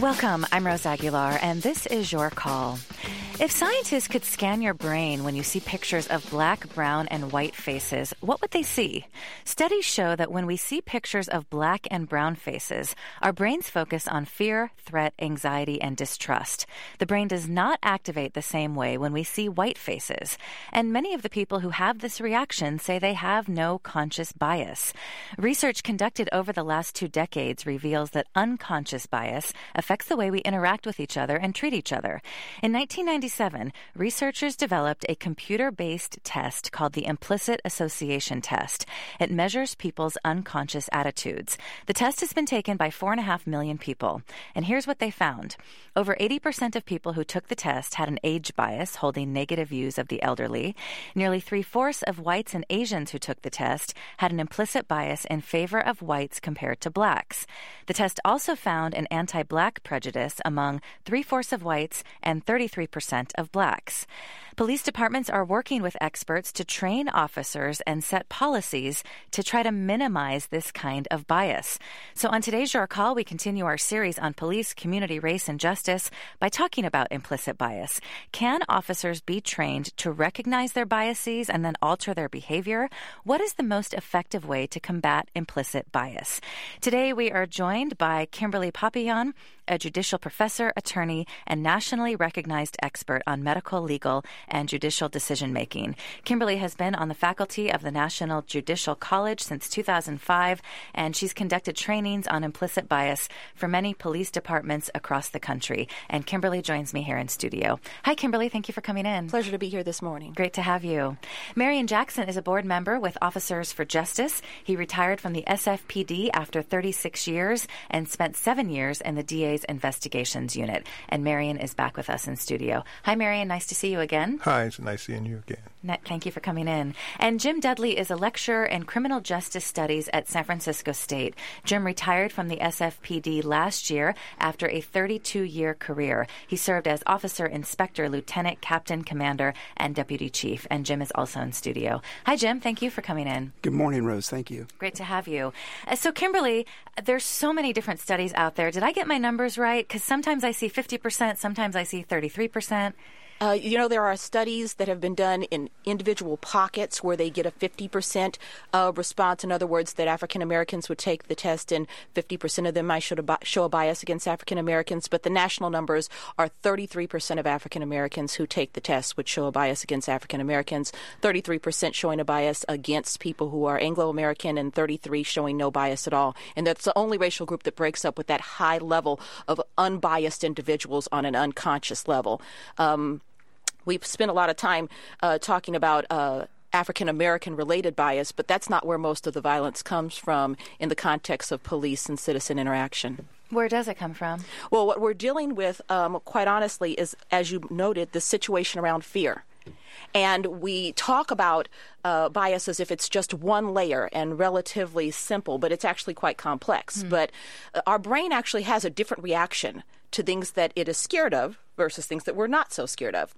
Welcome. I'm Rose Aguilar, and this is your call. If scientists could scan your brain when you see pictures of black, brown, and white faces, what would they see? Studies show that when we see pictures of black and brown faces, our brains focus on fear, threat, anxiety, and distrust. The brain does not activate the same way when we see white faces. And many of the people who have this reaction say they have no conscious bias. Research conducted over the last two decades reveals that unconscious bias affects the way we interact with each other and treat each other. In 1990, 1997, researchers developed a computer based test called the Implicit Association Test. It measures people's unconscious attitudes. The test has been taken by 4.5 million people. And here's what they found over 80% of people who took the test had an age bias, holding negative views of the elderly. Nearly three fourths of whites and Asians who took the test had an implicit bias in favor of whites compared to blacks. The test also found an anti black prejudice among three fourths of whites and 33% of blacks. Police departments are working with experts to train officers and set policies to try to minimize this kind of bias. So, on today's Your Call, we continue our series on police, community, race, and justice by talking about implicit bias. Can officers be trained to recognize their biases and then alter their behavior? What is the most effective way to combat implicit bias? Today, we are joined by Kimberly Papillon a judicial professor, attorney, and nationally recognized expert on medical, legal, and judicial decision making. Kimberly has been on the faculty of the National Judicial College since 2005, and she's conducted trainings on implicit bias for many police departments across the country. And Kimberly joins me here in studio. Hi, Kimberly. Thank you for coming in. Pleasure to be here this morning. Great to have you. Marion Jackson is a board member with Officers for Justice. He retired from the SFPD after 36 years and spent seven years in the DA's Investigations Unit. And Marion is back with us in studio. Hi, Marion. Nice to see you again. Hi, it's nice seeing you again. Thank you for coming in. And Jim Dudley is a lecturer in criminal justice studies at San Francisco State. Jim retired from the SFPD last year after a 32 year career. He served as officer, inspector, lieutenant, captain, commander, and deputy chief. And Jim is also in studio. Hi, Jim. Thank you for coming in. Good morning, Rose. Thank you. Great to have you. Uh, so, Kimberly, there's so many different studies out there. Did I get my numbers right? Because sometimes I see 50%, sometimes I see 33%. Uh, you know, there are studies that have been done in individual pockets where they get a 50% uh, response. In other words, that African Americans would take the test and 50% of them might show a, bias against African Americans. But the national numbers are 33% of African Americans who take the test would show a bias against African Americans, 33% showing a bias against people who are Anglo American, and 33 showing no bias at all. And that's the only racial group that breaks up with that high level of unbiased individuals on an unconscious level. Um, We've spent a lot of time uh, talking about. Uh, African American related bias, but that's not where most of the violence comes from in the context of police and citizen interaction. Where does it come from? Well, what we're dealing with, um, quite honestly, is, as you noted, the situation around fear. And we talk about uh, bias as if it's just one layer and relatively simple, but it's actually quite complex. Mm. But uh, our brain actually has a different reaction to things that it is scared of versus things that we're not so scared of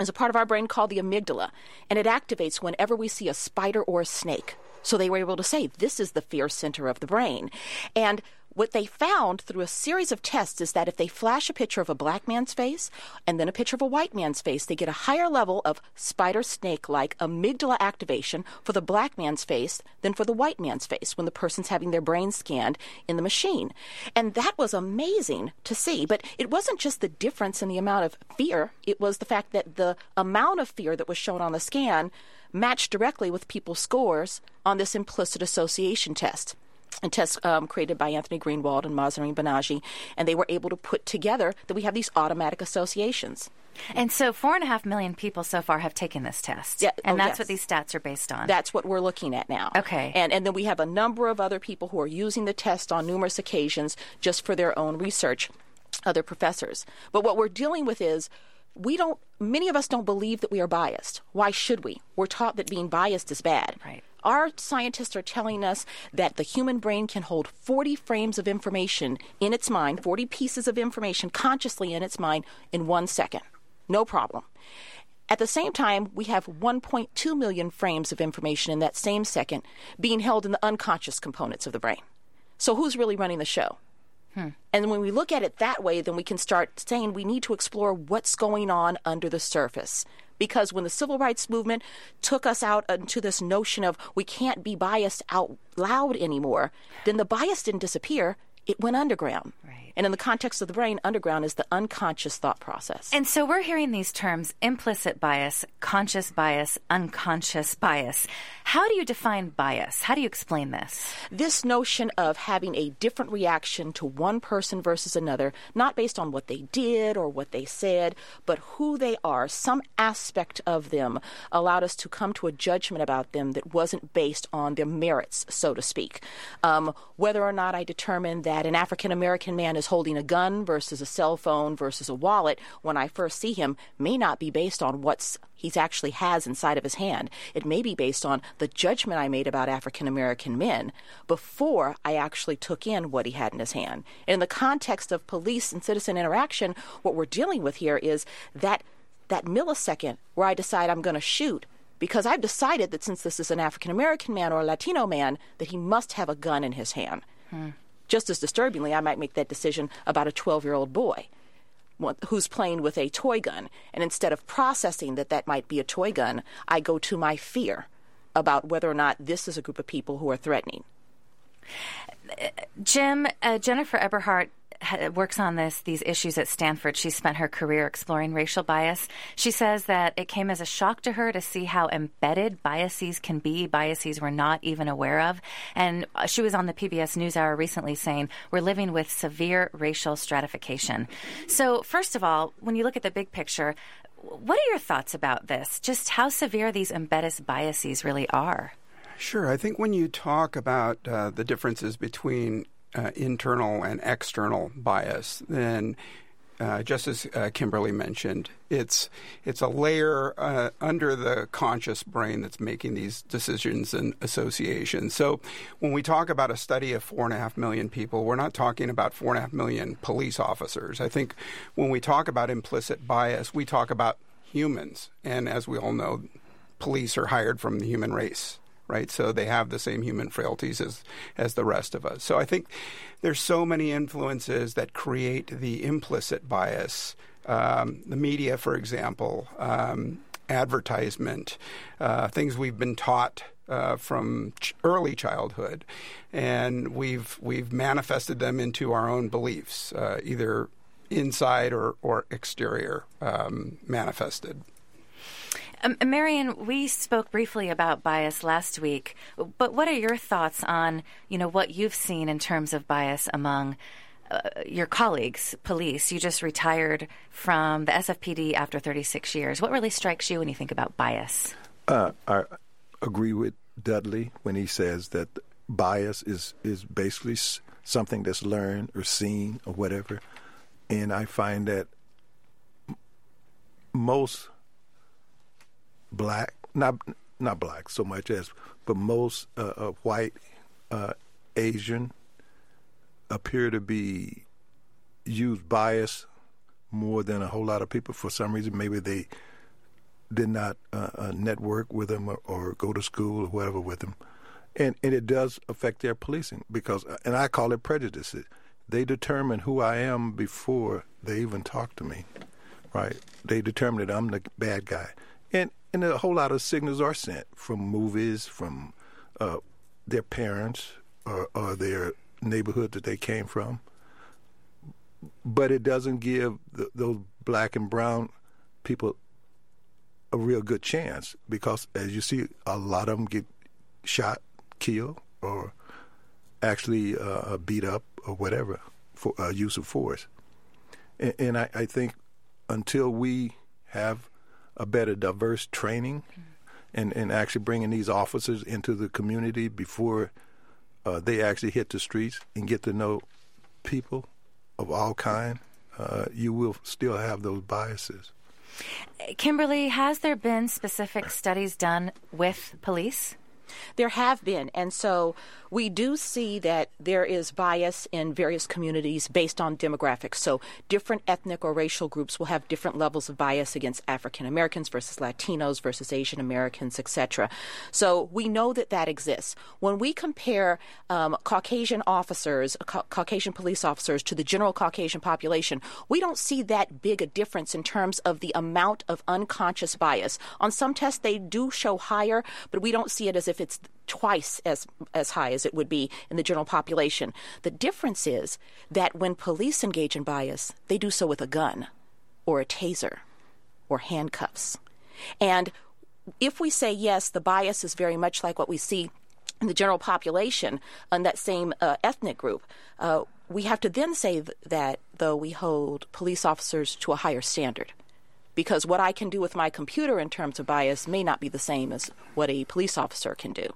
is a part of our brain called the amygdala, and it activates whenever we see a spider or a snake. So they were able to say this is the fear center of the brain. And what they found through a series of tests is that if they flash a picture of a black man's face and then a picture of a white man's face, they get a higher level of spider snake like amygdala activation for the black man's face than for the white man's face when the person's having their brain scanned in the machine. And that was amazing to see. But it wasn't just the difference in the amount of fear, it was the fact that the amount of fear that was shown on the scan matched directly with people's scores on this implicit association test a test um, created by Anthony Greenwald and Mahzarin Banaji, and they were able to put together that we have these automatic associations. And so, four and a half million people so far have taken this test. Yeah, and oh, that's yes. what these stats are based on. That's what we're looking at now. Okay. And, and then we have a number of other people who are using the test on numerous occasions just for their own research, other professors. But what we're dealing with is we don't, many of us don't believe that we are biased. Why should we? We're taught that being biased is bad. Right. Our scientists are telling us that the human brain can hold 40 frames of information in its mind, 40 pieces of information consciously in its mind in one second. No problem. At the same time, we have 1.2 million frames of information in that same second being held in the unconscious components of the brain. So, who's really running the show? Hmm. And when we look at it that way, then we can start saying we need to explore what's going on under the surface. Because when the civil rights movement took us out into this notion of we can't be biased out loud anymore, then the bias didn't disappear, it went underground. Right. And in the context of the brain, underground is the unconscious thought process. And so we're hearing these terms implicit bias, conscious bias, unconscious bias. How do you define bias? How do you explain this? This notion of having a different reaction to one person versus another, not based on what they did or what they said, but who they are, some aspect of them allowed us to come to a judgment about them that wasn't based on their merits, so to speak. Um, whether or not I determined that an African American man is is holding a gun versus a cell phone versus a wallet when I first see him may not be based on what's he actually has inside of his hand. It may be based on the judgment I made about African American men before I actually took in what he had in his hand. And in the context of police and citizen interaction, what we're dealing with here is that that millisecond where I decide I'm going to shoot because I've decided that since this is an African American man or a Latino man, that he must have a gun in his hand. Hmm. Just as disturbingly, I might make that decision about a 12 year old boy who's playing with a toy gun. And instead of processing that that might be a toy gun, I go to my fear about whether or not this is a group of people who are threatening. Jim, uh, Jennifer Eberhardt works on this these issues at Stanford. She spent her career exploring racial bias. She says that it came as a shock to her to see how embedded biases can be, biases we're not even aware of. And she was on the PBS NewsHour recently saying we're living with severe racial stratification. So, first of all, when you look at the big picture, what are your thoughts about this? Just how severe these embedded biases really are? Sure. I think when you talk about uh, the differences between uh, internal and external bias, then uh, just as uh, Kimberly mentioned, it's it's a layer uh, under the conscious brain that's making these decisions and associations. So when we talk about a study of four and a half million people, we're not talking about four and a half million police officers. I think when we talk about implicit bias, we talk about humans, and as we all know, police are hired from the human race right? So they have the same human frailties as as the rest of us. So I think there's so many influences that create the implicit bias. Um, the media, for example, um, advertisement, uh, things we've been taught. Uh, from ch- early childhood, and we've we've manifested them into our own beliefs, uh, either inside or or exterior um, manifested. Um, Marion, we spoke briefly about bias last week, but what are your thoughts on, you know, what you've seen in terms of bias among uh, your colleagues, police? You just retired from the SFPD after 36 years. What really strikes you when you think about bias? Uh, I agree with Dudley when he says that bias is is basically something that's learned or seen or whatever, and I find that most black, not not black so much as, but most uh, uh, white uh, Asian appear to be use bias more than a whole lot of people for some reason. Maybe they did not uh, uh, network with them or, or, go to school or whatever with them, and and it does affect their policing because, uh, and I call it prejudices. They determine who I am before they even talk to me, right? They determine that I'm the bad guy, and and a whole lot of signals are sent from movies, from uh, their parents or, or, their neighborhood that they came from. But it doesn't give the, those black and brown people a real good chance because, as you see, a lot of them get shot, killed, or actually uh, beat up or whatever for uh, use of force. And, and I, I think until we have a better diverse training and, and actually bringing these officers into the community before uh, they actually hit the streets and get to know people of all kind, uh, you will still have those biases. Kimberly, has there been specific studies done with police? There have been. And so we do see that there is bias in various communities based on demographics. So different ethnic or racial groups will have different levels of bias against African Americans versus Latinos versus Asian Americans, etc. So we know that that exists. When we compare um, Caucasian officers, ca- Caucasian police officers, to the general Caucasian population, we don't see that big a difference in terms of the amount of unconscious bias. On some tests, they do show higher, but we don't see it as if it's twice as as high as it would be in the general population. The difference is that when police engage in bias, they do so with a gun or a taser or handcuffs. And if we say yes, the bias is very much like what we see in the general population on that same uh, ethnic group, uh, we have to then say th- that, though, we hold police officers to a higher standard because what I can do with my computer in terms of bias may not be the same as what a police officer can do.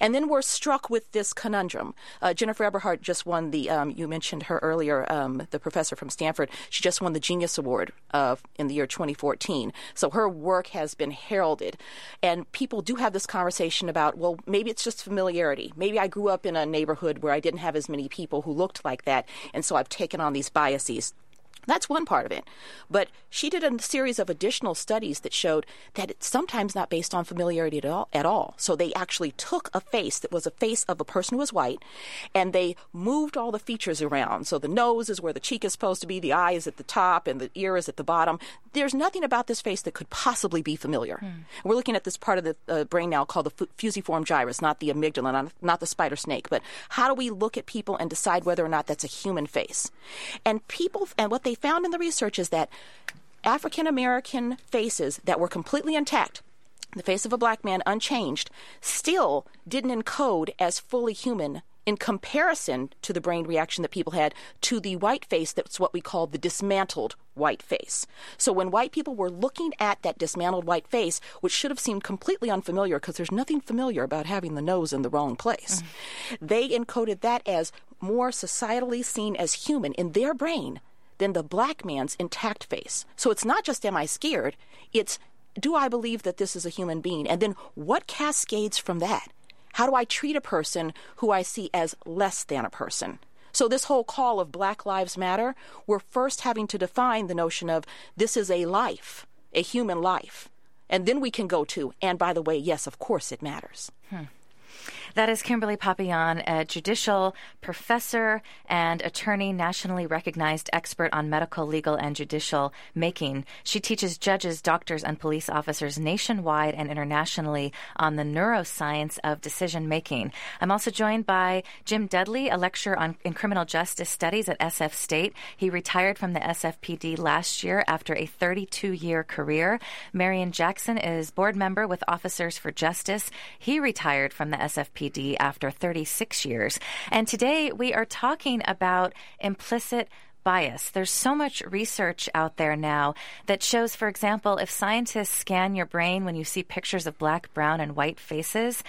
And then we're struck with this conundrum. Uh, Jennifer Eberhardt just won the, um, you mentioned her earlier, um, the professor from Stanford. She just won the Genius Award uh, in the year 2014. So her work has been heralded. And people do have this conversation about, well, maybe it's just familiarity. Maybe I grew up in a neighborhood where I didn't have as many people who looked like that, and so I've taken on these biases. That's one part of it. But she did a series of additional studies that showed that it's sometimes not based on familiarity at all, at all. So they actually took a face that was a face of a person who was white and they moved all the features around. So the nose is where the cheek is supposed to be, the eye is at the top, and the ear is at the bottom. There's nothing about this face that could possibly be familiar. Mm. We're looking at this part of the uh, brain now called the fusiform gyrus, not the amygdala, not, not the spider snake. But how do we look at people and decide whether or not that's a human face? And people, and what they found in the research is that African American faces that were completely intact, the face of a black man unchanged, still didn't encode as fully human in comparison to the brain reaction that people had to the white face that's what we call the dismantled white face. So when white people were looking at that dismantled white face, which should have seemed completely unfamiliar because there's nothing familiar about having the nose in the wrong place, mm-hmm. they encoded that as more societally seen as human in their brain than the black man's intact face. So it's not just am I scared, it's do I believe that this is a human being? And then what cascades from that? How do I treat a person who I see as less than a person? So, this whole call of Black Lives Matter, we're first having to define the notion of this is a life, a human life. And then we can go to, and by the way, yes, of course it matters. Hmm. That is Kimberly Papillon, a judicial professor and attorney, nationally recognized expert on medical, legal, and judicial making. She teaches judges, doctors, and police officers nationwide and internationally on the neuroscience of decision making. I'm also joined by Jim Dudley, a lecturer on, in criminal justice studies at SF State. He retired from the SFPD last year after a 32 year career. Marion Jackson is board member with Officers for Justice. He retired from the SFPD After 36 years. And today we are talking about implicit bias. There's so much research out there now that shows, for example, if scientists scan your brain when you see pictures of black, brown, and white faces,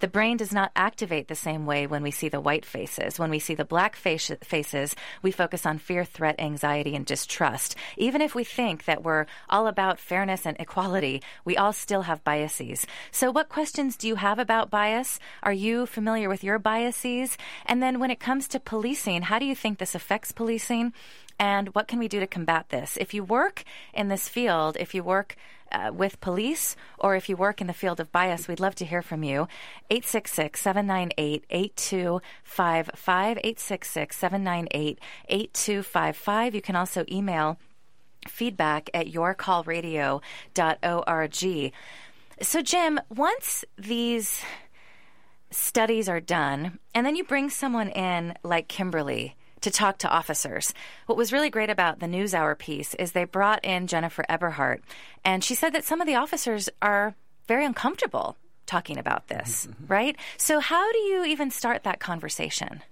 the brain does not activate the same way when we see the white faces. When we see the black face- faces, we focus on fear, threat, anxiety, and distrust. Even if we think that we're all about fairness and equality, we all still have biases. So, what questions do you have about bias? Are you familiar with your biases? And then, when it comes to policing, how do you think this affects policing? And what can we do to combat this? If you work in this field, if you work uh, with police or if you work in the field of bias, we'd love to hear from you. 866 798 8255. 866 798 8255. You can also email feedback at yourcallradio.org. So, Jim, once these studies are done, and then you bring someone in like Kimberly to talk to officers. What was really great about the NewsHour piece is they brought in Jennifer Eberhardt, and she said that some of the officers are very uncomfortable talking about this, mm-hmm. right? So, how do you even start that conversation?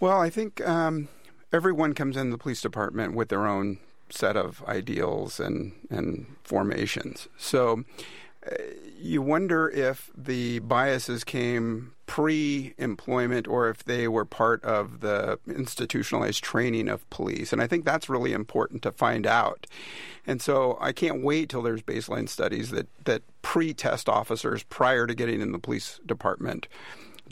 Well, I think um, everyone comes in the police department with their own set of ideals and, and formations. So, you wonder if the biases came pre employment or if they were part of the institutionalized training of police. And I think that's really important to find out. And so I can't wait till there's baseline studies that, that pre-test officers prior to getting in the police department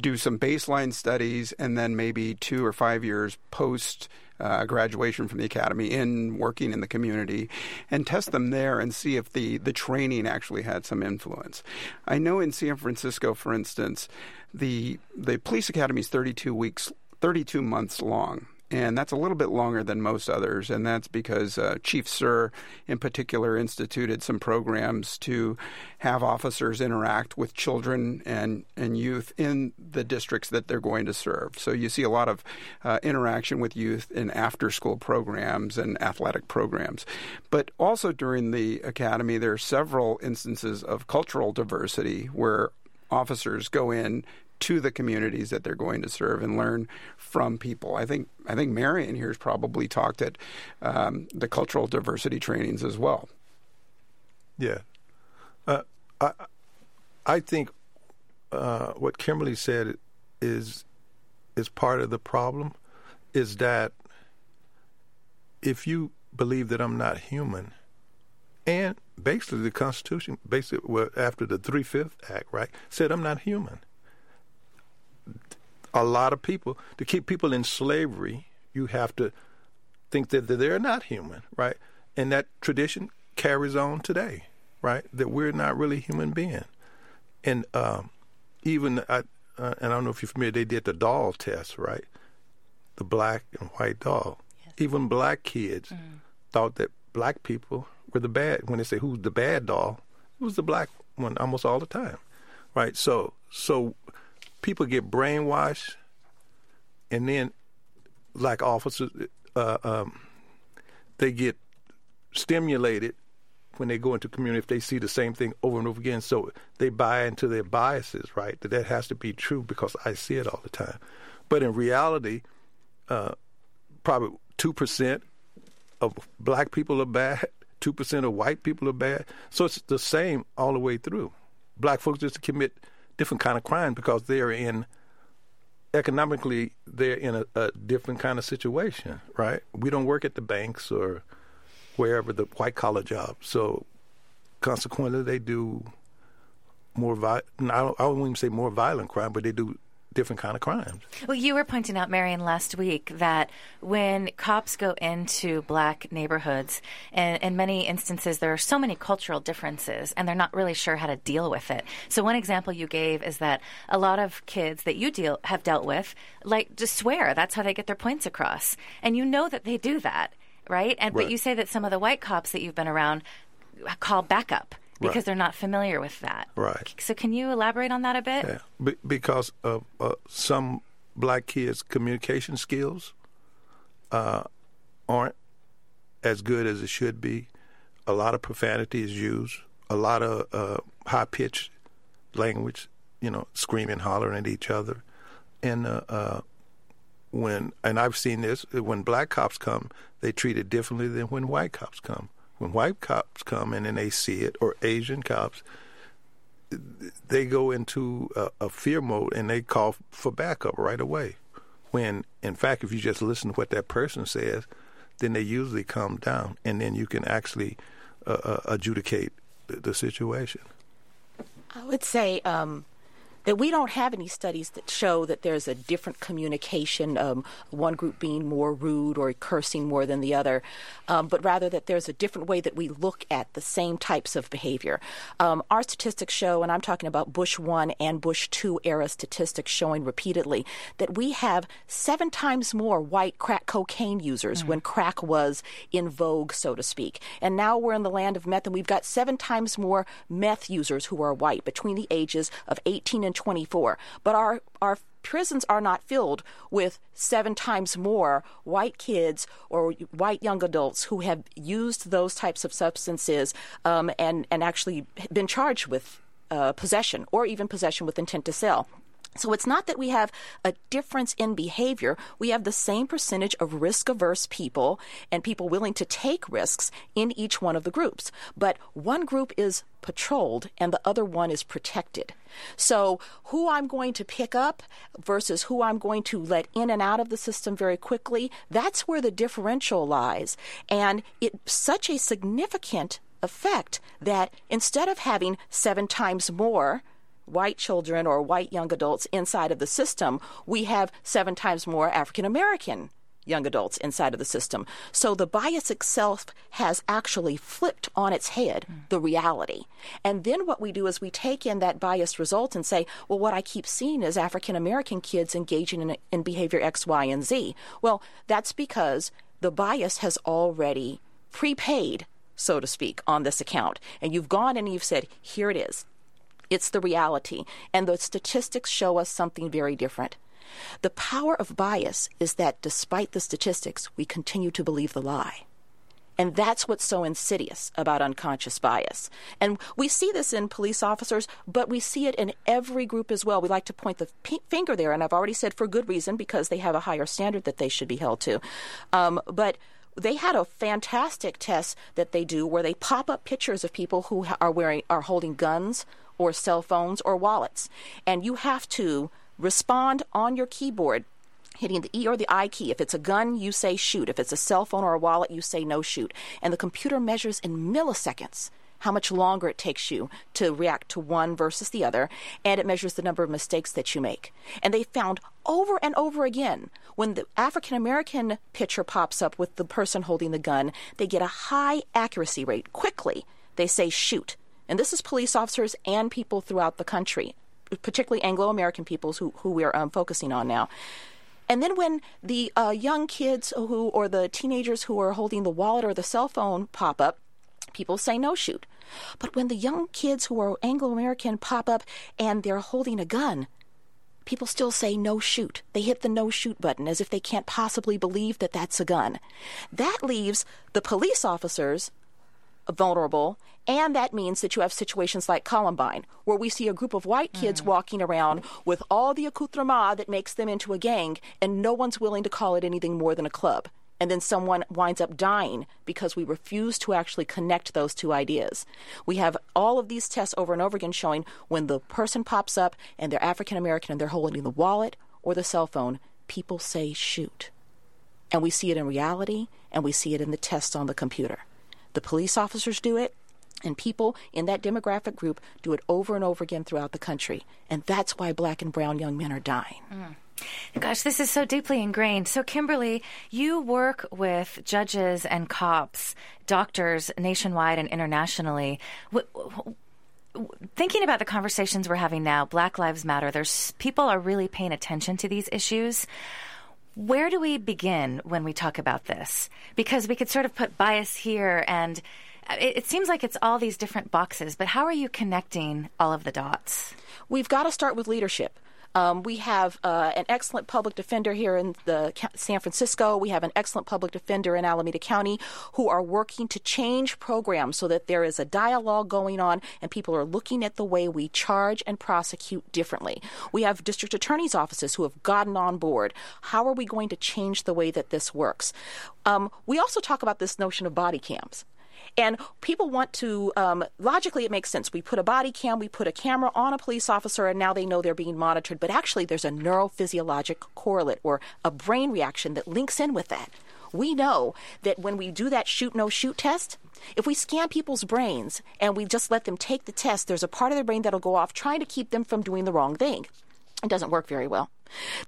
do some baseline studies and then maybe two or five years post uh, graduation from the academy in working in the community and test them there and see if the, the training actually had some influence. I know in San Francisco, for instance, the the police academy is 32 weeks 32 months long and that's a little bit longer than most others. And that's because uh, Chief Suhr, in particular, instituted some programs to have officers interact with children and, and youth in the districts that they're going to serve. So you see a lot of uh, interaction with youth in after school programs and athletic programs. But also during the academy, there are several instances of cultural diversity where officers go in to the communities that they're going to serve and learn from people. I think I think Marion here has probably talked at um, the cultural diversity trainings as well. Yeah, uh, I I think uh, what Kimberly said is is part of the problem. Is that if you believe that I'm not human, and basically the Constitution, basically after the Three Fifth Act, right, said I'm not human a lot of people to keep people in slavery you have to think that they're not human right? And that tradition carries on today right? That we're not really human beings and um, even I, uh, and I don't know if you're familiar they did the doll test right? The black and white doll yes. even black kids mm. thought that black people were the bad when they say who's the bad doll it was the black one almost all the time right? So so people get brainwashed, and then, like officers, uh, um, they get stimulated when they go into community if they see the same thing over and over again. So they buy into their biases, right? That that has to be true because I see it all the time. But in reality, uh, probably two percent of black people are bad, two percent of white people are bad. So it's the same all the way through. Black folks just commit different kind of crime because they're in economically they're in a, a, different kind of situation, right? We don't work at the banks or wherever the white collar jobs, so consequently they do more vi- I don't, I don't even say more violent crime, but they do different kind of crimes. Well, you were pointing out, Marion, last week that when cops go into black neighborhoods, and in many instances there are so many cultural differences, and they're not really sure how to deal with it. So one example you gave is that a lot of kids that you deal have dealt with, like just swear. That's how they get their points across, and you know that they do that, right? And right. but you say that some of the white cops that you've been around call backup because right. they're not familiar with that. Right. So can you elaborate on that a bit? Yeah, Be- because of uh, some black kids' communication skills uh, aren't as good as it should be. A lot of profanity is used. A lot of uh, high pitched language. You know, screaming, hollering at each other, and uh, uh, when and I've seen this when black cops come, they treat it differently than when white cops come when white cops come in and they see it, or Asian cops, they go into a, a fear mode and they call for backup right away. When, in fact, if you just listen to what that person says, then they usually calm down, and then you can actually uh, uh, adjudicate the, the, situation. I would say um, that we don't have any studies that show that there's a different communication, um, one group being more rude or cursing more than the other, um, but rather that there's a different way that we look at the same types of behavior. Um, our statistics show, and I'm talking about Bush 1 and Bush 2 era statistics showing repeatedly, that we have seven times more white crack cocaine users mm. when crack was in vogue, so to speak. And now we're in the land of meth, and we've got seven times more meth users who are white between the ages of 18 and 24. But our, our prisons are not filled with seven times more white kids or white young adults who have used those types of substances um, and, and actually been charged with uh, possession or even possession with intent to sell. So it's not that we have a difference in behavior. We have the same percentage of risk averse people and people willing to take risks in each one of the groups. But one group is patrolled and the other one is protected. So who I'm going to pick up versus who I'm going to let in and out of the system very quickly, that's where the differential lies. And it's such a significant effect that instead of having seven times more white children or white young adults inside of the system, we have seven times more African American young adults inside of the system. So the bias itself has actually flipped on its head mm. the reality. And then what we do is we take in that biased result and say, well, what I keep seeing is African American kids engaging in, in behavior X, Y, and Z. Well, that's because the bias has already prepaid, so to speak, on this account. And you've gone and you've said, here it is. It's the reality. And the statistics show us something very different. The power of bias is that despite the statistics, we continue to believe the lie. And that's what's so insidious about unconscious bias. And we see this in police officers, but we see it in every group as well. We like to point the p- finger there, and I've already said for good reason because they have a higher standard that they should be held to. Um, but they had a fantastic test that they do where they pop up pictures of people who are wearing are holding guns or cell phones or wallets, and you have to respond on your keyboard hitting the E or the I key. If it's a gun, you say shoot. If it's a cell phone or a wallet, you say no shoot. And the computer measures in milliseconds how much longer it takes you to react to one versus the other, and it measures the number of mistakes that you make. And they found over and over again when the African American picture pops up with the person holding the gun, they get a high accuracy rate. Quickly, they say shoot. And this is police officers and people throughout the country, particularly Anglo American peoples who, who we're um, focusing on now. And then when the uh, young kids who or the teenagers who are holding the wallet or the cell phone pop up, people say no shoot. But when the young kids who are Anglo American pop up and they're holding a gun, people still say no shoot. They hit the no shoot button as if they can't possibly believe that that's a gun. That leaves the police officers vulnerable, and that means that you have situations like Columbine, where we see a group of white kids mm. walking around with all the accoutrement that makes them into a gang, and no one's willing to call it anything more than a club. And then someone winds up dying because we refuse to actually connect those two ideas. We have all of these tests over and over again showing when the person pops up and they're African American and they're holding the wallet or the cell phone, people say shoot. And we see it in reality and we see it in the tests on the computer. The police officers do it, and people in that demographic group do it over and over again throughout the country. And that's why black and brown young men are dying. Mm. Gosh, this is so deeply ingrained. So, Kimberly, you work with judges and cops, doctors nationwide and internationally. Thinking about the conversations we're having now, Black Lives Matter, there's people are really paying attention to these issues. Where do we begin when we talk about this? Because we could sort of put bias here and it, it, seems like it's all these different boxes, but how are you connecting all of the dots? We've got to start with leadership. Um, we have uh, an excellent public defender here in the San Francisco. We have an excellent public defender in Alameda County who are working to change programs so that there is a dialogue going on and people are looking at the way we charge and prosecute differently. We have district attorneys' offices who have gotten on board. How are we going to change the way that this works? Um, we also talk about this notion of body cams. And people want to, um, logically, it makes sense. We put a body cam, we put a camera on a police officer, and now they know they're being monitored. But actually, there's a neurophysiologic correlate or a brain reaction that links in with that. We know that when we do that shoot no shoot test, if we scan people's brains and we just let them take the test, there's a part of their brain that'll go off trying to keep them from doing the wrong thing. It doesn't work very well.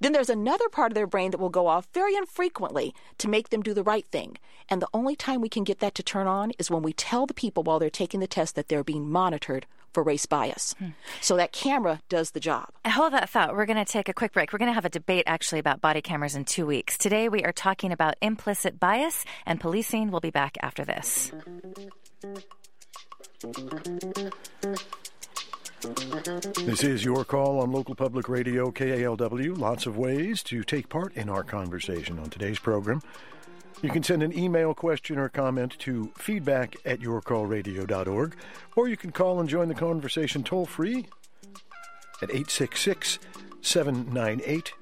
Then there's another part of their brain that will go off very infrequently to make them do the right thing. And the only time we can get that to turn on is when we tell the people while they're taking the test that they're being monitored for race bias. Hmm. So that camera does the job. I hold that thought. We're going to take a quick break. We're going to have a debate actually about body cameras in two weeks. Today we are talking about implicit bias and policing. We'll be back after this. This is your call on local public radio KALW. Lots of ways to take part in our conversation on today's program. You can send an email question or comment to feedback at yourcallradio.org, or you can call and join the conversation toll free at 866 798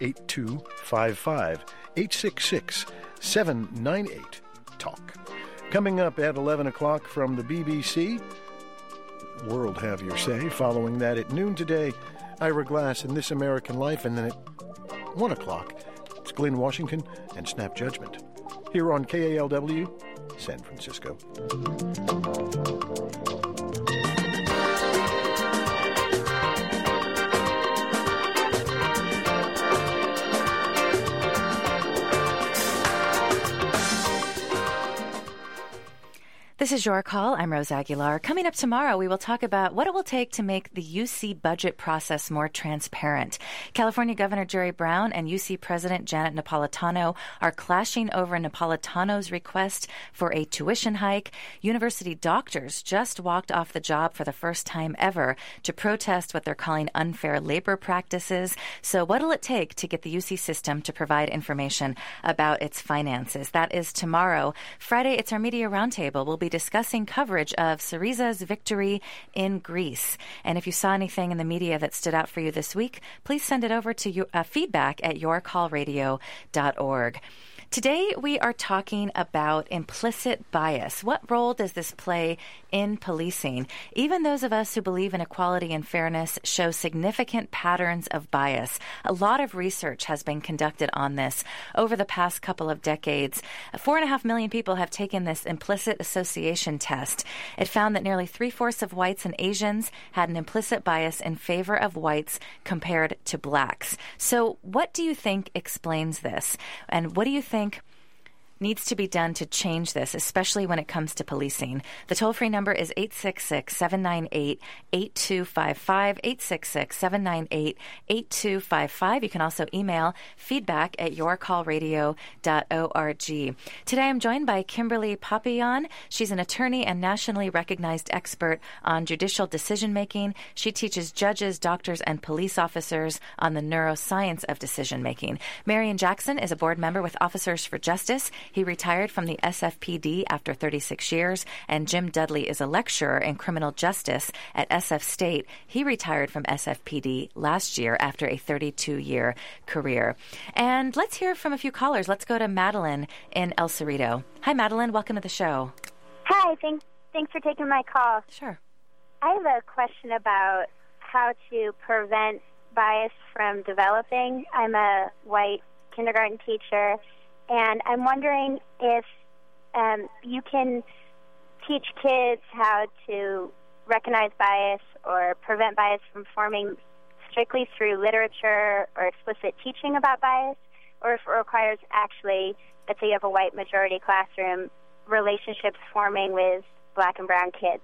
8255. 866 798 TALK. Coming up at 11 o'clock from the BBC, World Have Your Say. Following that at noon today, Ira Glass and This American Life. And then at 1 o'clock, it's Glynn Washington and Snap Judgment. Here on KALW, San Francisco. This is your call. I'm Rose Aguilar. Coming up tomorrow, we will talk about what it will take to make the UC budget process more transparent. California Governor Jerry Brown and UC President Janet Napolitano are clashing over Napolitano's request for a tuition hike. University doctors just walked off the job for the first time ever to protest what they're calling unfair labor practices. So, what will it take to get the UC system to provide information about its finances? That is tomorrow. Friday, it's our media roundtable. We'll be discussing coverage of Syriza's victory in Greece. And if you saw anything in the media that stood out for you this week, please send it over to you, uh, feedback at yourcallradio.org. Today, we are talking about implicit bias. What role does this play in policing? Even those of us who believe in equality and fairness show significant patterns of bias. A lot of research has been conducted on this over the past couple of decades. Four and a half million people have taken this implicit association test. It found that nearly three fourths of whites and Asians had an implicit bias in favor of whites compared to blacks. So, what do you think explains this? And what do you think? Think needs to be done to change this, especially when it comes to policing. The toll free number is 866 798 8255. 866 798 8255. You can also email feedback at yourcallradio.org. Today I'm joined by Kimberly Papillon. She's an attorney and nationally recognized expert on judicial decision making. She teaches judges, doctors, and police officers on the neuroscience of decision making. Marion Jackson is a board member with Officers for Justice. He retired from the SFPD after 36 years, and Jim Dudley is a lecturer in criminal justice at SF State. He retired from SFPD last year after a 32 year career. And let's hear from a few callers. Let's go to Madeline in El Cerrito. Hi, Madeline. Welcome to the show. Hi. Thanks, thanks for taking my call. Sure. I have a question about how to prevent bias from developing. I'm a white kindergarten teacher and I'm wondering if um, you can teach kids how to recognize bias or prevent bias from forming strictly through literature or explicit teaching about bias, or if it requires actually, let's say you have a white majority classroom, relationships forming with black and brown kids.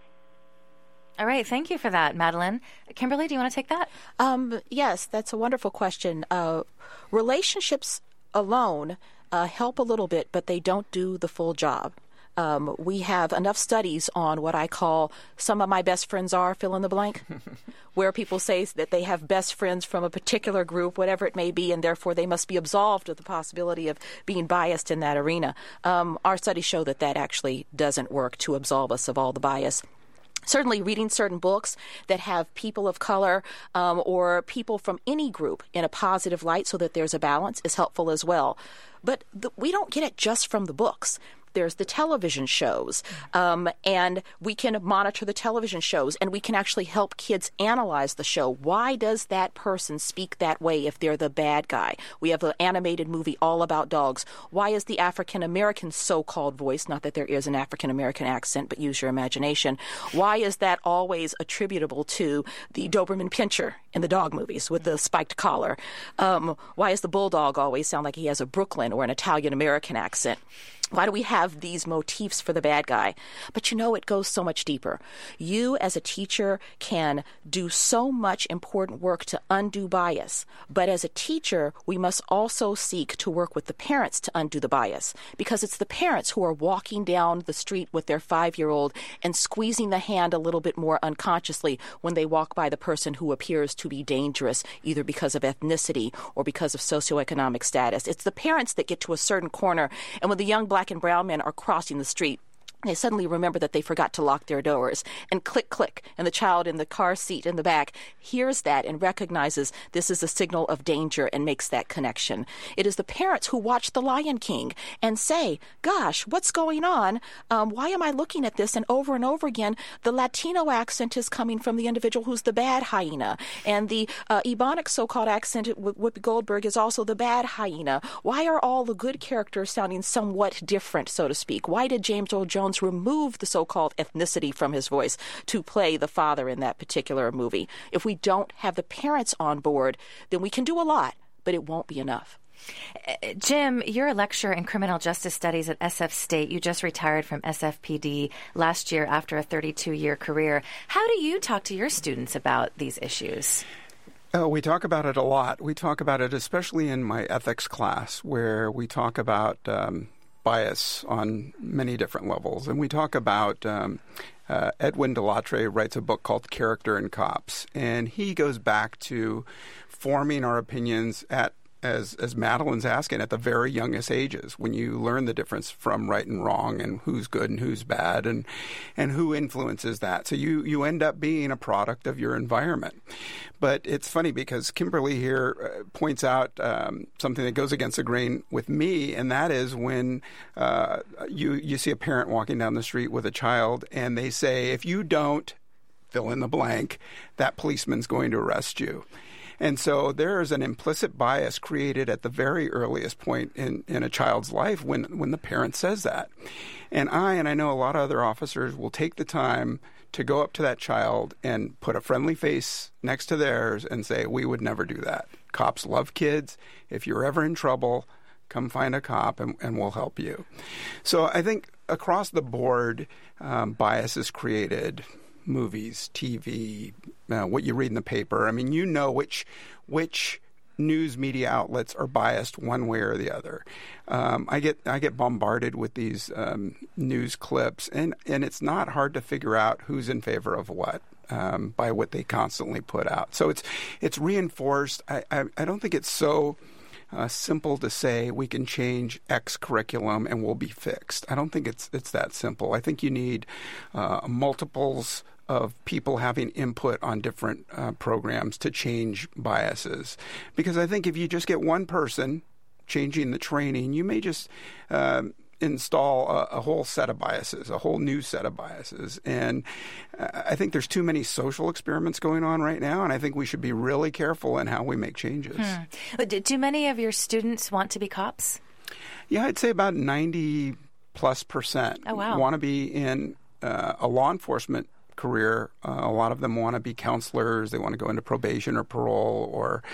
All right, thank you for that, Madeline. Kimberly, do you want to take that? Um, yes, that's a wonderful question. Uh, relationships alone uh, help a little bit, but they don't do the full job. Um, we have enough studies on what I call some of my best friends are fill in the blank, where people say that they have best friends from a particular group, whatever it may be, and therefore they must be absolved of the possibility of being biased in that arena. Um, our studies show that that actually doesn't work to absolve us of all the bias certainly reading certain books that have people of color um, or people from any group in a positive light so that there's a balance is helpful as well. But the, we don't get it just from the books there's the television shows, um, and we can monitor the television shows, and we can actually help kids analyze the show. Why does that person speak that way if they're the bad guy? We have an animated movie all about dogs. Why is the African American so-called voice, not that there is an African American accent, but use your imagination, why is that always attributable to the Doberman Pinscher in the dog movies with the spiked collar? Um, why does the bulldog always sound like he has a Brooklyn or an Italian American accent? Why do we have these motifs for the bad guy? But you know, it goes so much deeper. You, as a teacher, can do so much important work to undo bias. But as a teacher, we must also seek to work with the parents to undo the bias because it's the parents who are walking down the street with their five year old and squeezing the hand a little bit more unconsciously when they walk by the person who appears to be dangerous, either because of ethnicity or because of socioeconomic status. It's the parents that get to a certain corner, and when the young black black and brown men are crossing the street they suddenly remember that they forgot to lock their doors. And click click and the child in the car seat in the back hears that and recognizes this is a signal of danger and makes that connection. It is the parents who watch the lion king and say gosh what's going on? Um, why am i looking at this? And over and over again the latino accent is coming from the individual who's the bad hyena. And the uh, ebonic so-called accent with whoopi goldberg is also the bad hyena. Why are all the good characters sounding somewhat different so to speak? Why did james earl jones remove the so called ethnicity from his voice to play the father in that particular movie. If we don't have the parents on board, then we can do a lot, but it won't be enough. Uh, Jim, you're a lecturer in criminal justice studies at SF State. You just retired from SFPD last year after a 32 year career. How do you talk to your students about these issues? Oh, we talk about it a lot. We talk about it especially in my ethics class, where we talk about um, bias on many different levels. And we talk about um, uh, Edwin Delattre writes a book called Character in Cops, and he goes back to forming our opinions at as as Madeline's asking at the very youngest ages when you learn the difference from right and wrong and who's good and who's bad and and who influences that. So you you end up being a product of your environment. But it's funny because Kimberly here uh, points out um, something that goes against the grain with me and that is when uh, you you see a parent walking down the street with a child and they say if you don't fill in the blank that policeman's going to arrest you and so there is an implicit bias created at the very earliest point in, in a child's life when, when the parent says that. And I, and I know a lot of other officers, will take the time to go up to that child and put a friendly face next to theirs and say, We would never do that. Cops love kids. If you're ever in trouble, come find a cop and, and we'll help you. So I think across the board, um, bias is created movies, TV, uh, what you read in the paper. I mean, you know which which news media outlets are biased one way or the other. Um, I get I get bombarded with these um, news clips, and and it's not hard to figure out who's in favor of what. Um, by what they constantly put out, so it's it's reinforced. I, I, I don't think it's so uh, simple to say we can change X curriculum and we'll be fixed. I don't think it's it's that simple. I think you need uh, multiples of people having input on different uh, programs to change biases. Because I think if you just get one person changing the training, you may just uh, install a, a, whole set of biases, a whole new set of biases. And uh, I think there's too many social experiments going on right now, and I think we should be really careful in how we make changes. Hmm. Do many of your students want to be cops? Yeah, I'd say about 90 plus percent oh, wow. want to be in uh, a law enforcement career. Uh, a lot of them want to be counselors. They want to go into probation or parole or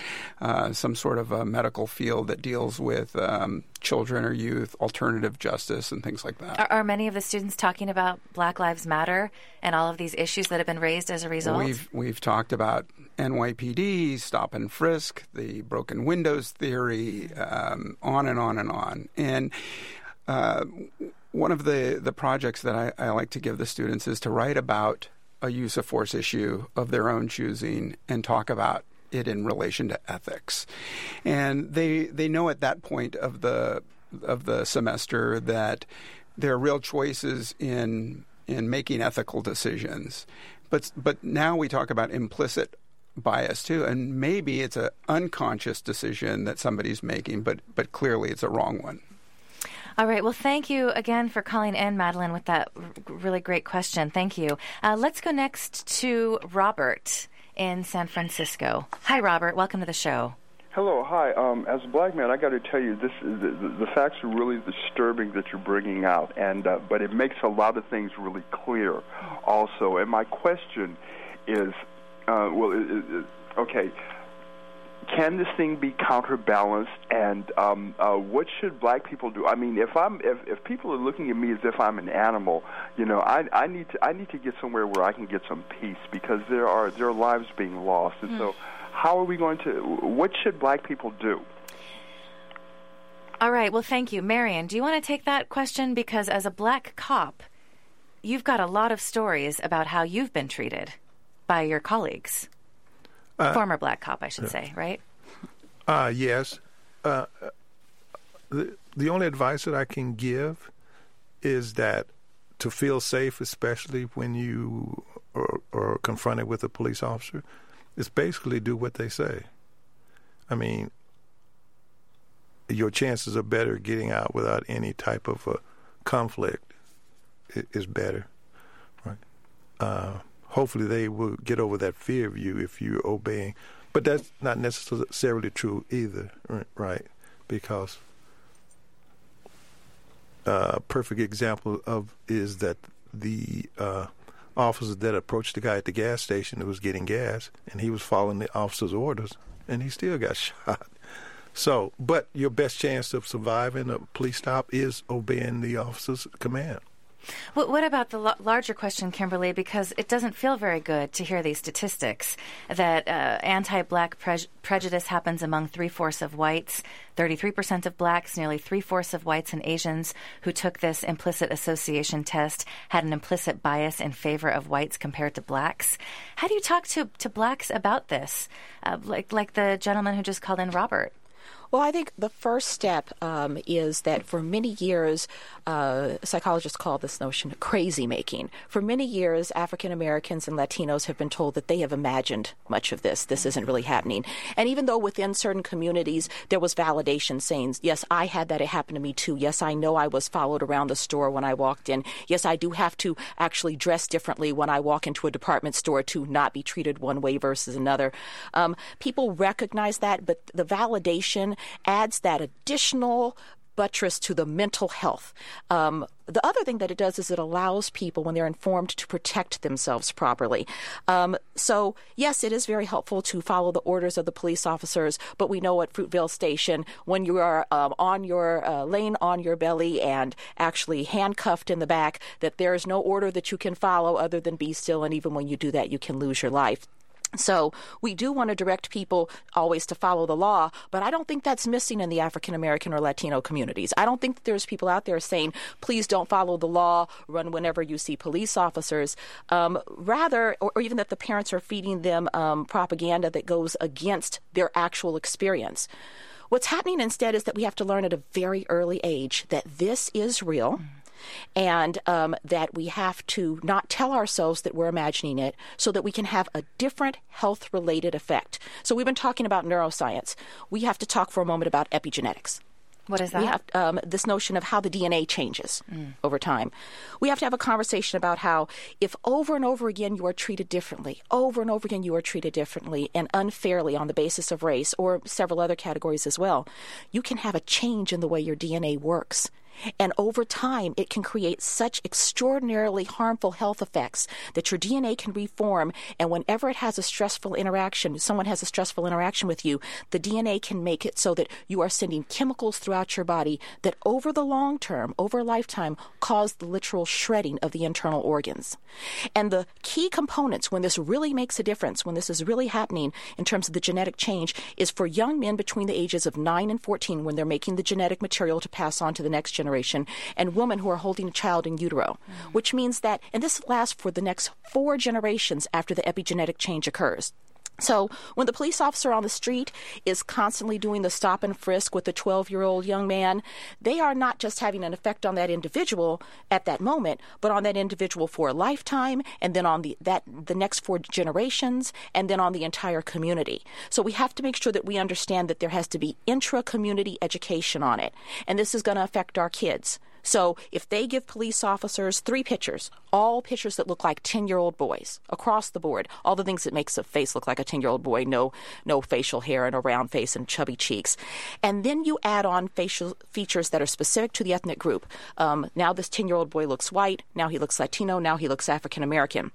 uh, some sort of a medical field that deals with um, children or youth, alternative justice, and things like that. Are, are, many of the students talking about Black Lives Matter and all of these issues that have been raised as a result? We've we've talked about NYPD, stop and frisk, the broken windows theory, um, on and on and on, and. Uh, one of the, the projects that I, I like to give the students is to write about a use of force issue of their own choosing and talk about it in relation to ethics. And they they know at that point of the of the semester that there are real choices in in making ethical decisions. But but now we talk about implicit bias too, and maybe it's an unconscious decision that somebody's making, but but clearly it's a wrong one. All right. Well, thank you again for calling in, Madeline, with that really great question. Thank you. Uh, let's go next to Robert in San Francisco. Hi, Robert. Welcome to the show. Hello, hi. Um, as a black man, I got to tell you, this the, the, the, facts are really disturbing that you're bringing out, and uh, but it makes a lot of things really clear, also. And my question is, uh, well, it, it, okay can this thing be counterbalanced? And um, uh, what should black people do? I mean if i'm if, if people are looking at me as if i'm an animal you know i i need to i need to get somewhere where i can get some peace because there are there are lives being lost. And mm. so how are we going to what should black people do? All right. Well thank you. Marion do you want to take that question? Because as a black cop you've got a lot of stories about how you've been treated by your colleagues uh, Former black cop, I should uh, say, right? Uh, yes. Uh, the, the only advice that I can give is that to feel safe, especially when you are, are confronted with a police officer, is basically do what they say. I mean, your chances are better getting out without any type of a conflict is better, right? Uh, hopefully, they will get over that fear of you if you're obeying. But that's not necessarily true either, right? Because a uh, perfect example of is that the uh, officer that approached the guy at the gas station who was getting gas, and he was following the officer's orders, and he still got shot. So, but your best chance of surviving a police stop is obeying the officer's command. What, what about the larger question, Kimberly? Because it doesn't feel very good to hear these statistics that uh, anti black pre- prejudice happens among three fourths of whites, 33% of blacks, nearly three fourths of whites and Asians who took this implicit association test had an implicit bias in favor of whites compared to blacks. How do you talk to, to blacks about this? Uh, like, like the gentleman who just called in, Robert. Well, I think the first step um, is that for many years, uh, psychologists call this notion crazy making. For many years, African Americans and Latinos have been told that they have imagined much of this. This isn't really happening. And even though within certain communities there was validation saying, yes, I had that, it happened to me too. Yes, I know I was followed around the store when I walked in. Yes, I do have to actually dress differently when I walk into a department store to not be treated one way versus another. Um, people recognize that, but the validation adds that additional buttress to the mental health. Um, the other thing that it does is it allows people, when they're informed, to protect themselves properly. Um, so, yes, it is very helpful to follow the orders of the police officers, but we know at Fruitvale Station, when you are um, on your uh, lane on your belly and actually handcuffed in the back, that there is no order that you can follow other than be still, and even when you do that, you can lose your life. So we do want to direct people always to follow the law, but I don't think that's missing in the African American or Latino communities. I don't think there's people out there saying, please don't follow the law, run whenever you see police officers. Um, rather, or, or, even that the parents are feeding them um, propaganda that goes against their actual experience. What's happening instead is that we have to learn at a very early age that this is real. Mm-hmm and um, that we have to not tell ourselves that we're imagining it so that we can have a different health related effect. So, we've been talking about neuroscience. We have to talk for a moment about epigenetics. What is that? We have um, this notion of how the DNA changes mm. over time. We have to have a conversation about how, if over and over again you are treated differently, over and over again you are treated differently and unfairly on the basis of race or several other categories as well, you can have a change in the way your DNA works. And over time, it can create such extraordinarily harmful health effects that your DNA can reform. And whenever it has a stressful interaction, someone has a stressful interaction with you, the DNA can make it so that you are sending chemicals throughout your body that over the long term, over a lifetime, cause the literal shredding of the internal organs. And the key components when this really makes a difference, when this is really happening in terms of the genetic change, is for young men between the ages of 9 and 14 when they're making the genetic material to pass on to the next generation generation and women who are holding a child in utero, mm. which means that, and this lasts for the next four generations after the epigenetic change occurs. So, when the police officer on the street is constantly doing the stop and frisk with a 12 year old young man, they are not just having an effect on that individual at that moment, but on that individual for a lifetime, and then on the, that, the next four generations, and then on the entire community. So, we have to make sure that we understand that there has to be intra community education on it. And this is going to affect our kids. So if they give police officers three pictures, all pictures that look like 10 year old boys across the board, all the things that makes a face look like a 10 year old boy, no, no facial hair and a round face and chubby cheeks. And then you add on facial features that are specific to the ethnic group. Um, now this 10 year old boy looks white. Now he looks Latino. Now he looks African American.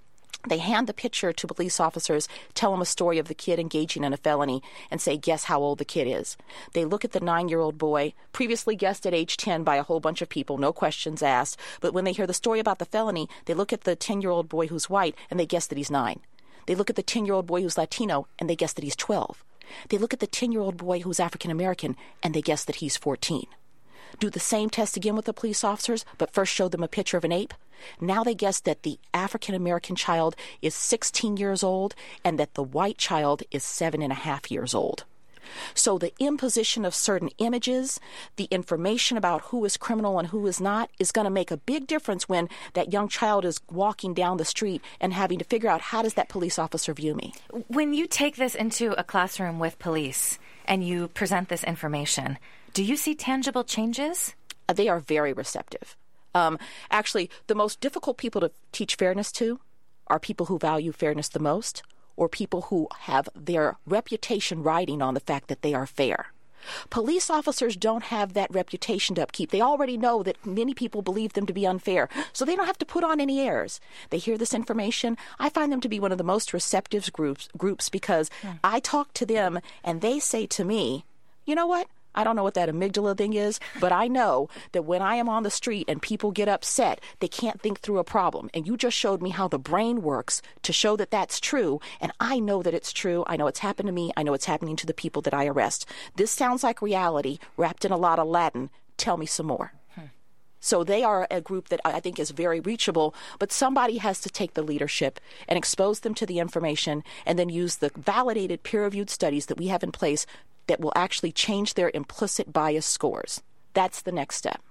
They hand the picture to police officers, tell them a story of the kid engaging in a felony, and say, guess how old the kid is. They look at the nine year old boy, previously guessed at age 10 by a whole bunch of people, no questions asked. But when they hear the story about the felony, they look at the 10 year old boy who's white and they guess that he's nine. They look at the 10 year old boy who's Latino and they guess that he's 12. They look at the 10 year old boy who's African American and they guess that he's 14 do the same test again with the police officers, but first show them a picture of an ape. Now they guess that the African American child is 16 years old and that the white child is seven and a half years old. So the imposition of certain images, the information about who is criminal and who is not, is going to make a big difference when that young child is walking down the street and having to figure out how does that police officer view me. When you take this into a classroom with police and you present this information, do you see tangible changes? Uh, they are very receptive. Um, actually, the most difficult people to teach fairness to are people who value fairness the most or people who have their reputation riding on the fact that they are fair. Police officers don't have that reputation to upkeep. They already know that many people believe them to be unfair, so they don't have to put on any airs. They hear this information. I find them to be one of the most receptive groups groups because mm. I talk to them and they say to me, "You know what? I don't know what that amygdala thing is, but I know that when I am on the street and people get upset, they can't think through a problem. And you just showed me how the brain works to show that that's true. And I know that it's true. I know it's happened to me. I know it's happening to the people that I arrest. This sounds like reality wrapped in a lot of Latin. Tell me some more. So they are a group that I think is very reachable, but somebody has to take the leadership and expose them to the information and then use the validated peer reviewed studies that we have in place that will actually change their implicit bias scores. That's the next step.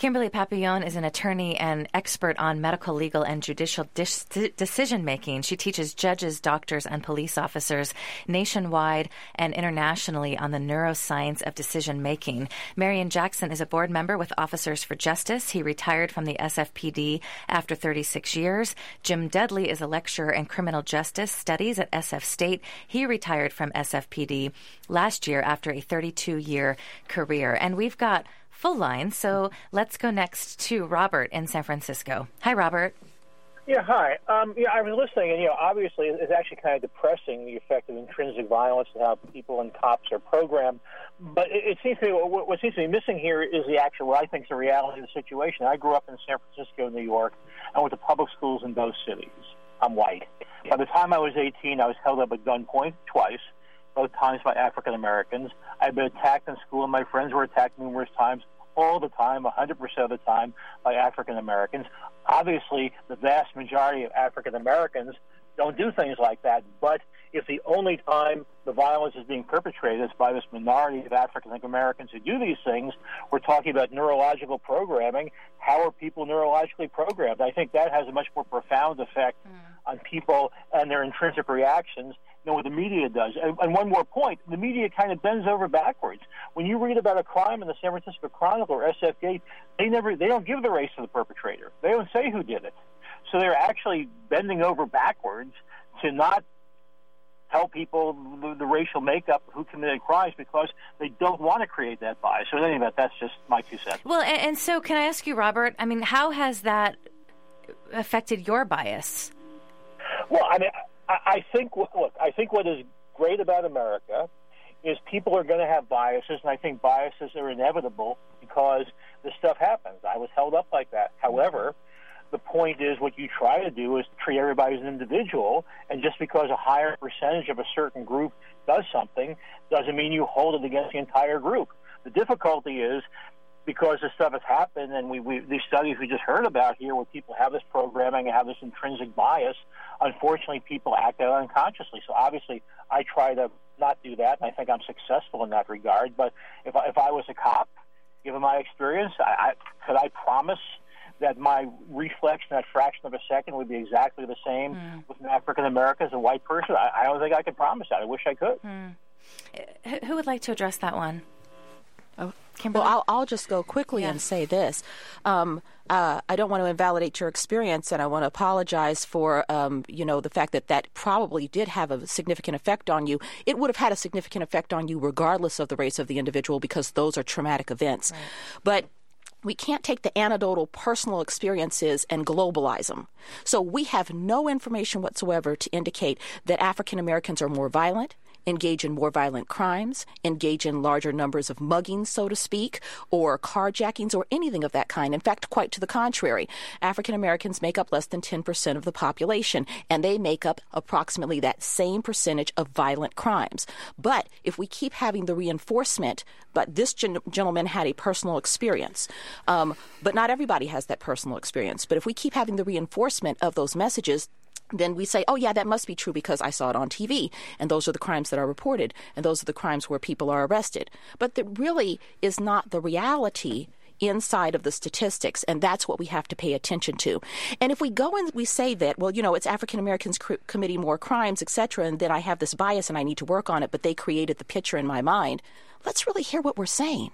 Kimberly Papillon is an attorney and expert on medical, legal, and judicial dis- decision making. She teaches judges, doctors, and police officers nationwide and internationally on the neuroscience of decision making. Marion Jackson is a board member with Officers for Justice. He retired from the SFPD after 36 years. Jim Dudley is a lecturer in criminal justice studies at SF State. He retired from SFPD last year after a 32 year career. And we've got full line. So let's go next to Robert in San Francisco. Hi, Robert. Yeah, hi. Um, yeah, I was listening, and you know, obviously, it's actually kind of depressing the effect of intrinsic violence and how people and cops are programmed. But it, it seems to me what, what seems to be missing here is the actual, what I think is the reality of the situation. I grew up in San Francisco, New York. I went to public schools in both cities. I'm white. By the time I was 18, I was held up at gunpoint twice both times by African Americans. I've been attacked in school, and my friends were attacked numerous times, all the time, 100% of the time, by African Americans. Obviously, the vast majority of African Americans don't do things like that, but if the only time the violence is being perpetrated is by this minority of African Americans who do these things, we're talking about neurological programming. How are people neurologically programmed? I think that has a much more profound effect mm. on people and their intrinsic reactions than what the media does. And, and one more point, the media kind of bends over backwards. When you read about a crime in the San Francisco Chronicle or SFG, they never they don't give the race to the perpetrator. They don't say who did it. So they're actually bending over backwards to not tell people the, the, racial makeup who committed crimes because they don't want to create that bias. So in any event, that's just my two cents. Well, and, and so can I ask you, Robert? I mean, how has that affected your bias? Well, I mean, I, think look, I think what is great about America is people are going to have biases, and I think biases are inevitable because this stuff happens. I was held up like that. However, the point is what you try to do is treat everybody as an individual, and just because a higher percentage of a certain group does something doesn't mean you hold it against the entire group. The difficulty is because this stuff has happened, and we, we these studies we just heard about here, where people have this programming and have this intrinsic bias. Unfortunately, people act out unconsciously. So obviously, I try to not do that, and I think I'm successful in that regard. But if I, if I was a cop, given my experience, I, I could I promise that my reflex in that fraction of a second would be exactly the same mm. with an African American as a white person. I, I, don't think I could promise that. I wish I could. Mm. Who would like to address that one? Oh, Kimberly? Well, I'll, I'll just go quickly yeah. and say this. Um, uh, I don't want to invalidate your experience, and I want to apologize for, um, you know, the fact that that probably did have a significant effect on you. It would have had a significant effect on you regardless of the race of the individual because those are traumatic events. Right. But we can't take the anecdotal personal experiences and globalize them. So we have no information whatsoever to indicate that African Americans are more violent, engage in more violent crimes, engage in larger numbers of muggings, so to speak, or carjackings, or anything of that kind. In fact, quite to the contrary. African Americans make up less than 10% of the population, and they make up approximately that same percentage of violent crimes. But if we keep having the reinforcement, but this gen- gentleman had a personal experience, um, but not everybody has that personal experience. But if we keep having the reinforcement of those messages, then we say, oh, yeah, that must be true because I saw it on TV. And those are the crimes that are reported. And those are the crimes where people are arrested. But that really is not the reality inside of the statistics, and that's what we have to pay attention to. And if we go and we say that, well, you know, it's African Americans cr- committing more crimes, etc., and then I have this bias and I need to work on it, but they created the picture in my mind, let's really hear what we're saying.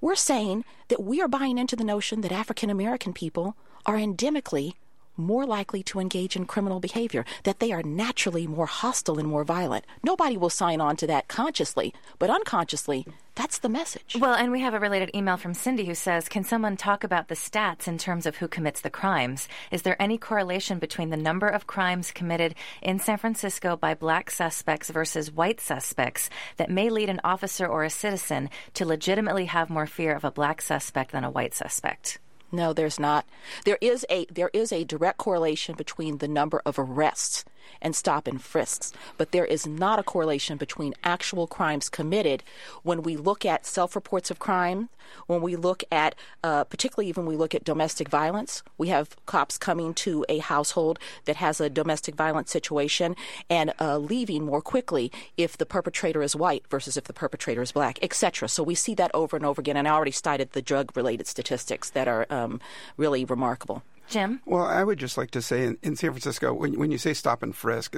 We're saying that we are buying into the notion that African American people are endemically more likely to engage in criminal behavior, that they are naturally more hostile and more violent. Nobody will sign on to that consciously, but unconsciously, that's the message. Well, and we have a related email from Cindy who says Can someone talk about the stats in terms of who commits the crimes? Is there any correlation between the number of crimes committed in San Francisco by black suspects versus white suspects that may lead an officer or a citizen to legitimately have more fear of a black suspect than a white suspect? No, there's not. There is a there is a direct correlation between the number of arrests and stop and frisks, but there is not a correlation between actual crimes committed when we look at self-reports of crime, when we look at uh, particularly even when we look at domestic violence. We have cops coming to a household that has a domestic violence situation and uh, leaving more quickly if the perpetrator is white versus if the perpetrator is black, etc. So we see that over and over again, and I already cited the drug-related statistics that are um, really remarkable. Jim? Well, I would just like to say in, in San Francisco, when, when you say stop and frisk,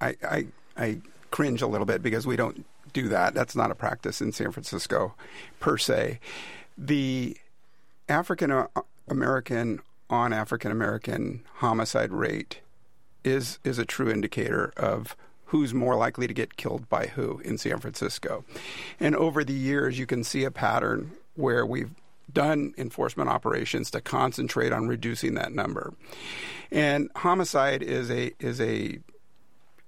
I, I, I cringe a little bit because we don't do that. That's not a practice in San Francisco per se. The African uh, American on African American homicide rate is is a true indicator of who's more likely to get killed by who in San Francisco. And over the years you can see a pattern where we've done enforcement operations to concentrate on reducing that number. And homicide is a is a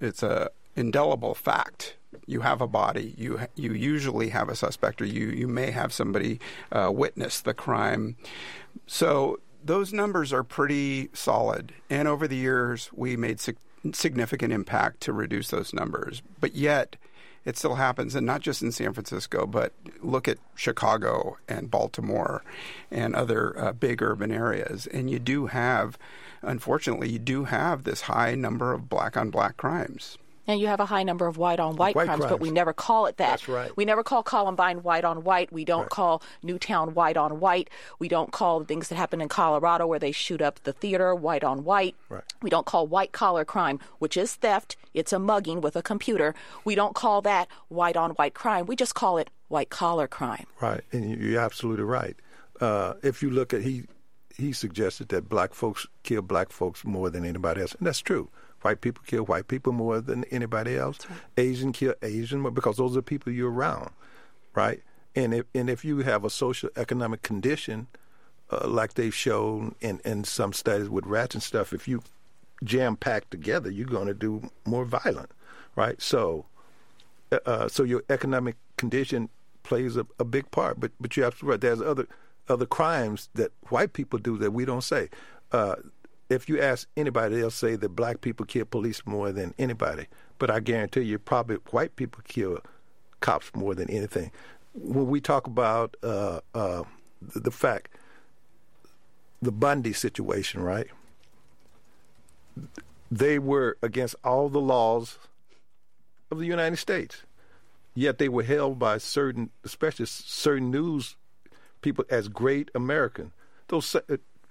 it's a indelible fact. You have a body. You you usually have a suspect, or you you may have somebody uh, witness the crime. So those numbers are pretty solid. And over the years, we made sig- significant impact to reduce those numbers. But yet it still happens, and not just in San Francisco, but look at Chicago and Baltimore and other uh, big urban areas. And you do have, unfortunately, you do have this high number of black on black crimes. And you have a high number of white on white, crimes, but we never call it that. That's right. We never call Columbine white on white. We don't right. call Newtown white on white. We don't call the things that happen in Colorado where they shoot up the theater white on white. Right. We don't call white collar crime, which is theft. It's a mugging with a computer. We don't call that white on white crime. We just call it white collar crime. Right, and you're absolutely right. Uh, if you look at he he suggested that black folks kill black folks more than anybody else, and that's true. White people kill white people more than anybody else. Right. Asian kill Asian more because those are the people you're around, right? And if and if you have a social economic condition, uh, like they've shown in in some studies with rats and stuff, if you jam packed together, you're going to do more violent, right? So, uh, uh, so your economic condition plays a, a big part. But but you're absolutely right. There's other other crimes that white people do that we don't say. Uh, if you ask anybody, they'll say that black people kill police more than anybody. But I guarantee you, probably white people kill cops more than anything. When we talk about uh, uh, the, the fact, the Bundy situation, right? They were against all the laws of the United States, yet they were held by certain, especially certain news people, as great American. Those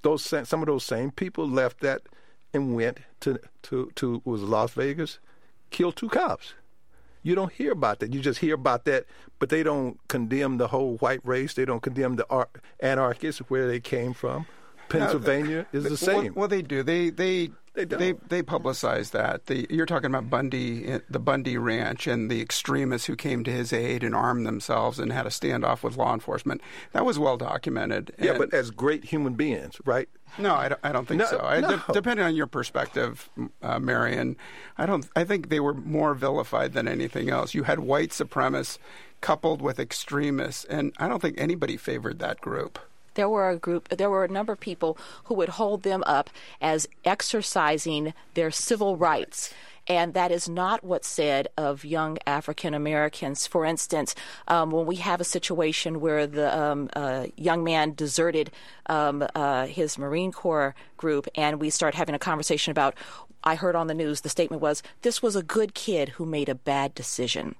those some of those same people left that and went to to to was Las Vegas, killed two cops. You don't hear about that. You just hear about that, but they don't condemn the whole white race. They don't condemn the anarchists where they came from. Pennsylvania is the same. Well, they do. They they they they, they publicize that. The, you're talking about Bundy, the Bundy Ranch, and the extremists who came to his aid and armed themselves and had a standoff with law enforcement. That was well documented. Yeah, but as great human beings, right? No, I don't, I don't think no, so. I, no. de- depending on your perspective, uh, Marion, I don't. I think they were more vilified than anything else. You had white supremacists coupled with extremists, and I don't think anybody favored that group there were a group, there were a number of people who would hold them up as exercising their civil rights And that is not what's said of young African Americans. For instance, um, when we have a situation where the um, uh, young man deserted um, uh, his Marine Corps group, and we start having a conversation about, I heard on the news the statement was, this was a good kid who made a bad decision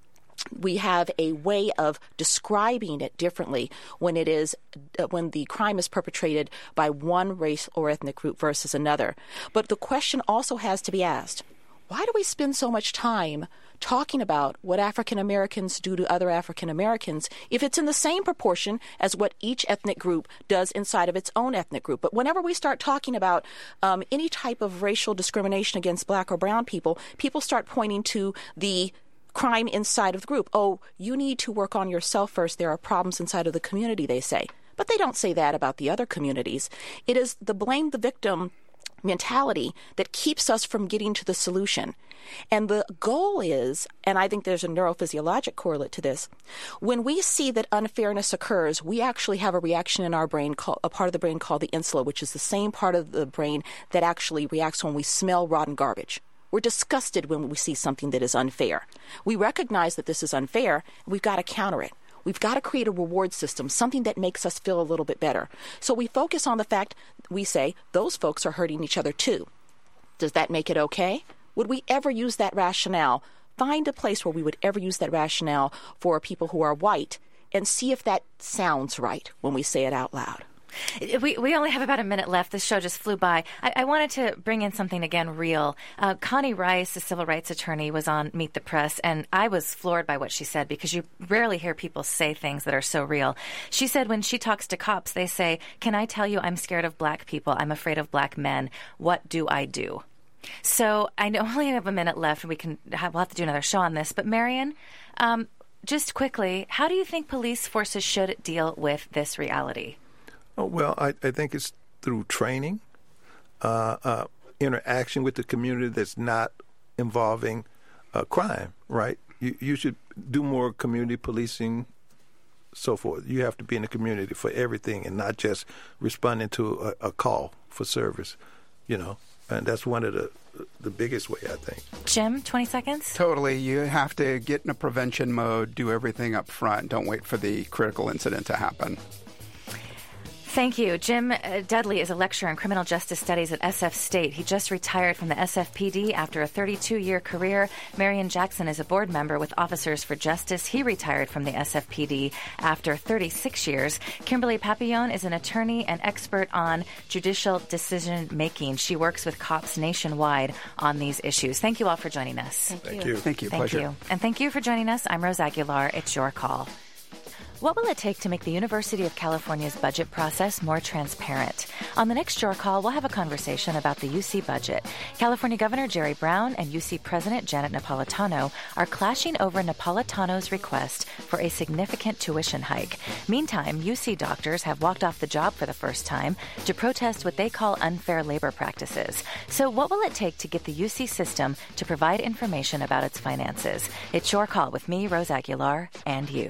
we have a way of describing it differently when it is uh, when the crime is perpetrated by one race or ethnic group versus another. But the question also has to be asked: Why do we spend so much time talking about what African Americans do to other African Americans if it's in the same proportion as what each ethnic group does inside of its own ethnic group. But whenever we start talking about um, any type of racial discrimination against black or brown people, people start pointing to the crime inside of the group. Oh, you need to work on yourself first. There are problems inside of the community, they say. But they don't say that about the other communities. It is the blame the victim mentality that keeps us from getting to the solution. And the goal is, and I think there's a neurophysiologic correlate to this, when we see that unfairness occurs, we actually have a reaction in our brain, a part of the brain called the insula, which is the same part of the brain that actually reacts when we smell rotten garbage. We're disgusted when we see something that is unfair. We recognize that this is unfair, and we've got to counter it. We've got to create a reward system, something that makes us feel a little bit better. So we focus on the fact we say those folks are hurting each other too. Does that make it okay? Would we ever use that rationale? Find a place where we would ever use that rationale for people who are white and see if that sounds right when we say it out loud. We, we only have about a minute left. This show just flew by. I, I wanted to bring in something again real. Uh, Connie Rice, a civil rights attorney, was on Meet the Press, and I was floored by what she said because you rarely hear people say things that are so real. She said when she talks to cops, they say, Can I tell you I'm scared of black people? I'm afraid of black men. What do I do? So I only have a minute left, and we can have, we'll have to do another show on this. But Marion, um, just quickly, how do you think police forces should deal with this reality? Oh, well, I, I think it's through training, uh, uh, interaction with the community that's not involving uh, crime, right? You, you should do more community policing, so forth. You have to be in the community for everything and not just responding to a, a call for service, you know. And that's one of the the biggest way, I think. Jim, 20 seconds? Totally. You have to get in a prevention mode, do everything up front. Don't wait for the critical incident to happen. Thank you. Jim uh, Dudley is a lecturer in criminal justice studies at SF State. He just retired from the SFPD after a 32 year career. Marion Jackson is a board member with Officers for Justice. He retired from the SFPD after 36 years. Kimberly Papillon is an attorney and expert on judicial decision making. She works with cops nationwide on these issues. Thank you all for joining us. Thank, Thank you. you. Thank you. Thank Pleasure. you. And thank you for joining us. I'm Rose Aguilar. It's your call. What will it take to make the University of California's budget process more transparent? On the next Your Call, we'll have a conversation about the UC budget. California Governor Jerry Brown and UC President Janet Napolitano are clashing over Napolitano's request for a significant tuition hike. Meantime, UC doctors have walked off the job for the first time to protest what they call unfair labor practices. So, what will it take to get the UC system to provide information about its finances? It's Your Call with me, Rose Aguilar, and you.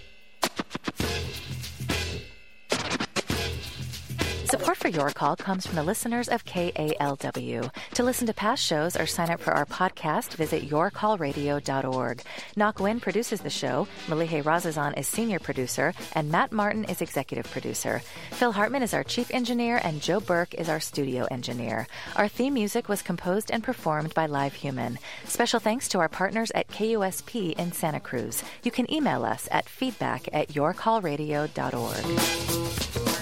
Support for Your Call comes from the listeners of KALW. To listen to past shows or sign up for our podcast, visit yourcallradio.org. Knock Wynn produces the show, Malihe Razazan is senior producer, and Matt Martin is executive producer. Phil Hartman is our chief engineer, and Joe Burke is our studio engineer. Our theme music was composed and performed by Live Human. Special thanks to our partners at KUSP in Santa Cruz. You can email us at feedback at yourcallradio.org.